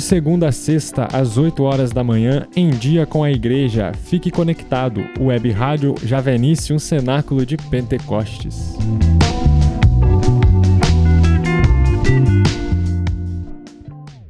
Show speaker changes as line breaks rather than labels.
de segunda a sexta, às 8 horas da manhã, em dia com a igreja. Fique conectado. Web Rádio Javenice, um cenáculo de Pentecostes.